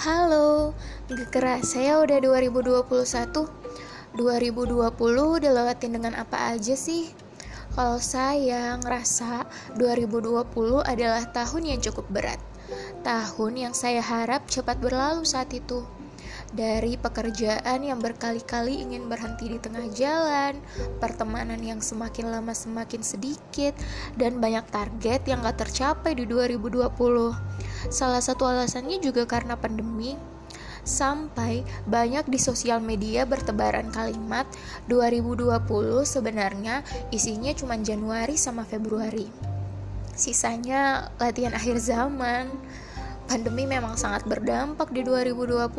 Halo, gak keras saya udah 2021 2020 udah lewatin dengan apa aja sih? Kalau saya ngerasa 2020 adalah tahun yang cukup berat Tahun yang saya harap cepat berlalu saat itu dari pekerjaan yang berkali-kali ingin berhenti di tengah jalan, pertemanan yang semakin lama semakin sedikit, dan banyak target yang gak tercapai di 2020. Salah satu alasannya juga karena pandemi. Sampai banyak di sosial media bertebaran kalimat 2020 sebenarnya isinya cuma Januari sama Februari. Sisanya latihan akhir zaman. Pandemi memang sangat berdampak di 2020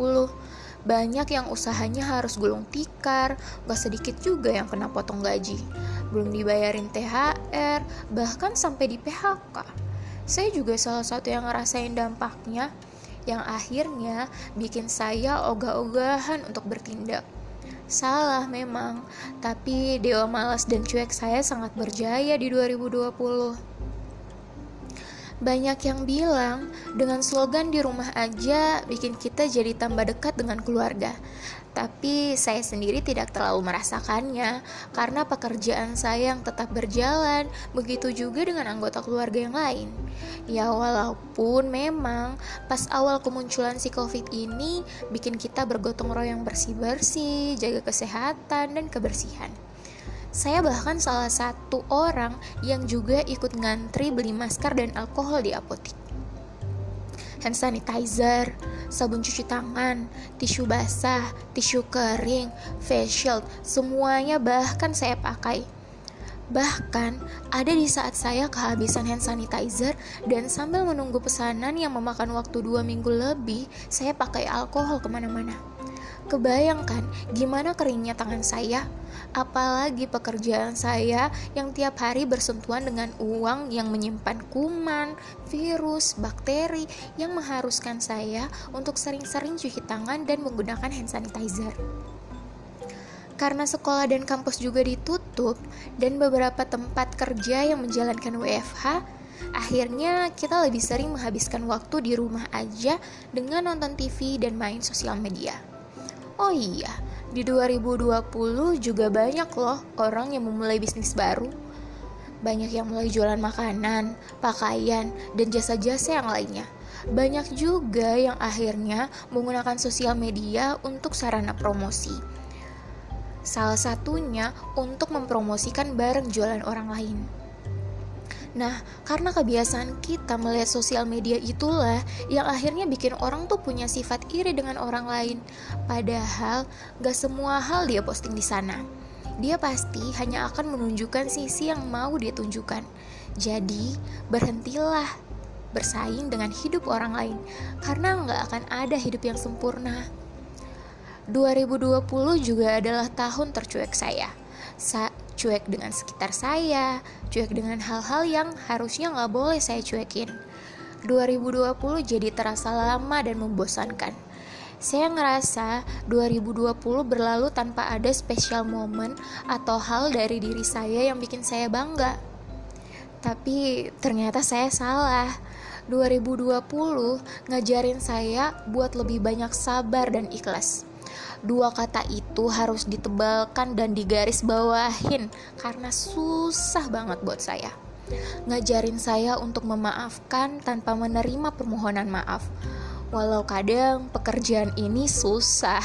banyak yang usahanya harus gulung tikar, gak sedikit juga yang kena potong gaji. Belum dibayarin THR, bahkan sampai di PHK saya juga salah satu yang ngerasain dampaknya yang akhirnya bikin saya ogah-ogahan untuk bertindak. Salah memang, tapi dewa malas dan cuek saya sangat berjaya di 2020. Banyak yang bilang dengan slogan di rumah aja bikin kita jadi tambah dekat dengan keluarga. Tapi saya sendiri tidak terlalu merasakannya karena pekerjaan saya yang tetap berjalan, begitu juga dengan anggota keluarga yang lain. Ya walaupun memang pas awal kemunculan si Covid ini bikin kita bergotong royong bersih-bersih, jaga kesehatan dan kebersihan. Saya bahkan salah satu orang yang juga ikut ngantri beli masker dan alkohol di apotik. Hand sanitizer, sabun cuci tangan, tisu basah, tisu kering, face shield, semuanya bahkan saya pakai. Bahkan ada di saat saya kehabisan hand sanitizer dan sambil menunggu pesanan yang memakan waktu dua minggu lebih, saya pakai alkohol ke mana-mana. Kebayangkan gimana keringnya tangan saya, apalagi pekerjaan saya yang tiap hari bersentuhan dengan uang yang menyimpan kuman, virus, bakteri yang mengharuskan saya untuk sering-sering cuci tangan dan menggunakan hand sanitizer. Karena sekolah dan kampus juga ditutup dan beberapa tempat kerja yang menjalankan WFH, akhirnya kita lebih sering menghabiskan waktu di rumah aja dengan nonton TV dan main sosial media. Oh iya, di 2020 juga banyak loh orang yang memulai bisnis baru. Banyak yang mulai jualan makanan, pakaian, dan jasa-jasa yang lainnya. Banyak juga yang akhirnya menggunakan sosial media untuk sarana promosi. Salah satunya untuk mempromosikan barang jualan orang lain. Nah, karena kebiasaan kita melihat sosial media itulah yang akhirnya bikin orang tuh punya sifat iri dengan orang lain. Padahal gak semua hal dia posting di sana. Dia pasti hanya akan menunjukkan sisi yang mau dia tunjukkan. Jadi, berhentilah bersaing dengan hidup orang lain karena nggak akan ada hidup yang sempurna. 2020 juga adalah tahun tercuek saya. Sa cuek dengan sekitar saya, cuek dengan hal-hal yang harusnya nggak boleh saya cuekin. 2020 jadi terasa lama dan membosankan. Saya ngerasa 2020 berlalu tanpa ada special moment atau hal dari diri saya yang bikin saya bangga. Tapi ternyata saya salah. 2020 ngajarin saya buat lebih banyak sabar dan ikhlas dua kata itu harus ditebalkan dan digaris bawahin karena susah banget buat saya. Ngajarin saya untuk memaafkan tanpa menerima permohonan maaf. Walau kadang pekerjaan ini susah.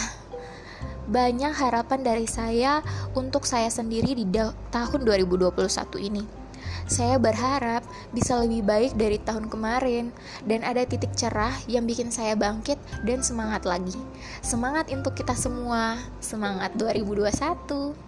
Banyak harapan dari saya untuk saya sendiri di tahun 2021 ini saya berharap bisa lebih baik dari tahun kemarin dan ada titik cerah yang bikin saya bangkit dan semangat lagi. Semangat untuk kita semua. Semangat 2021.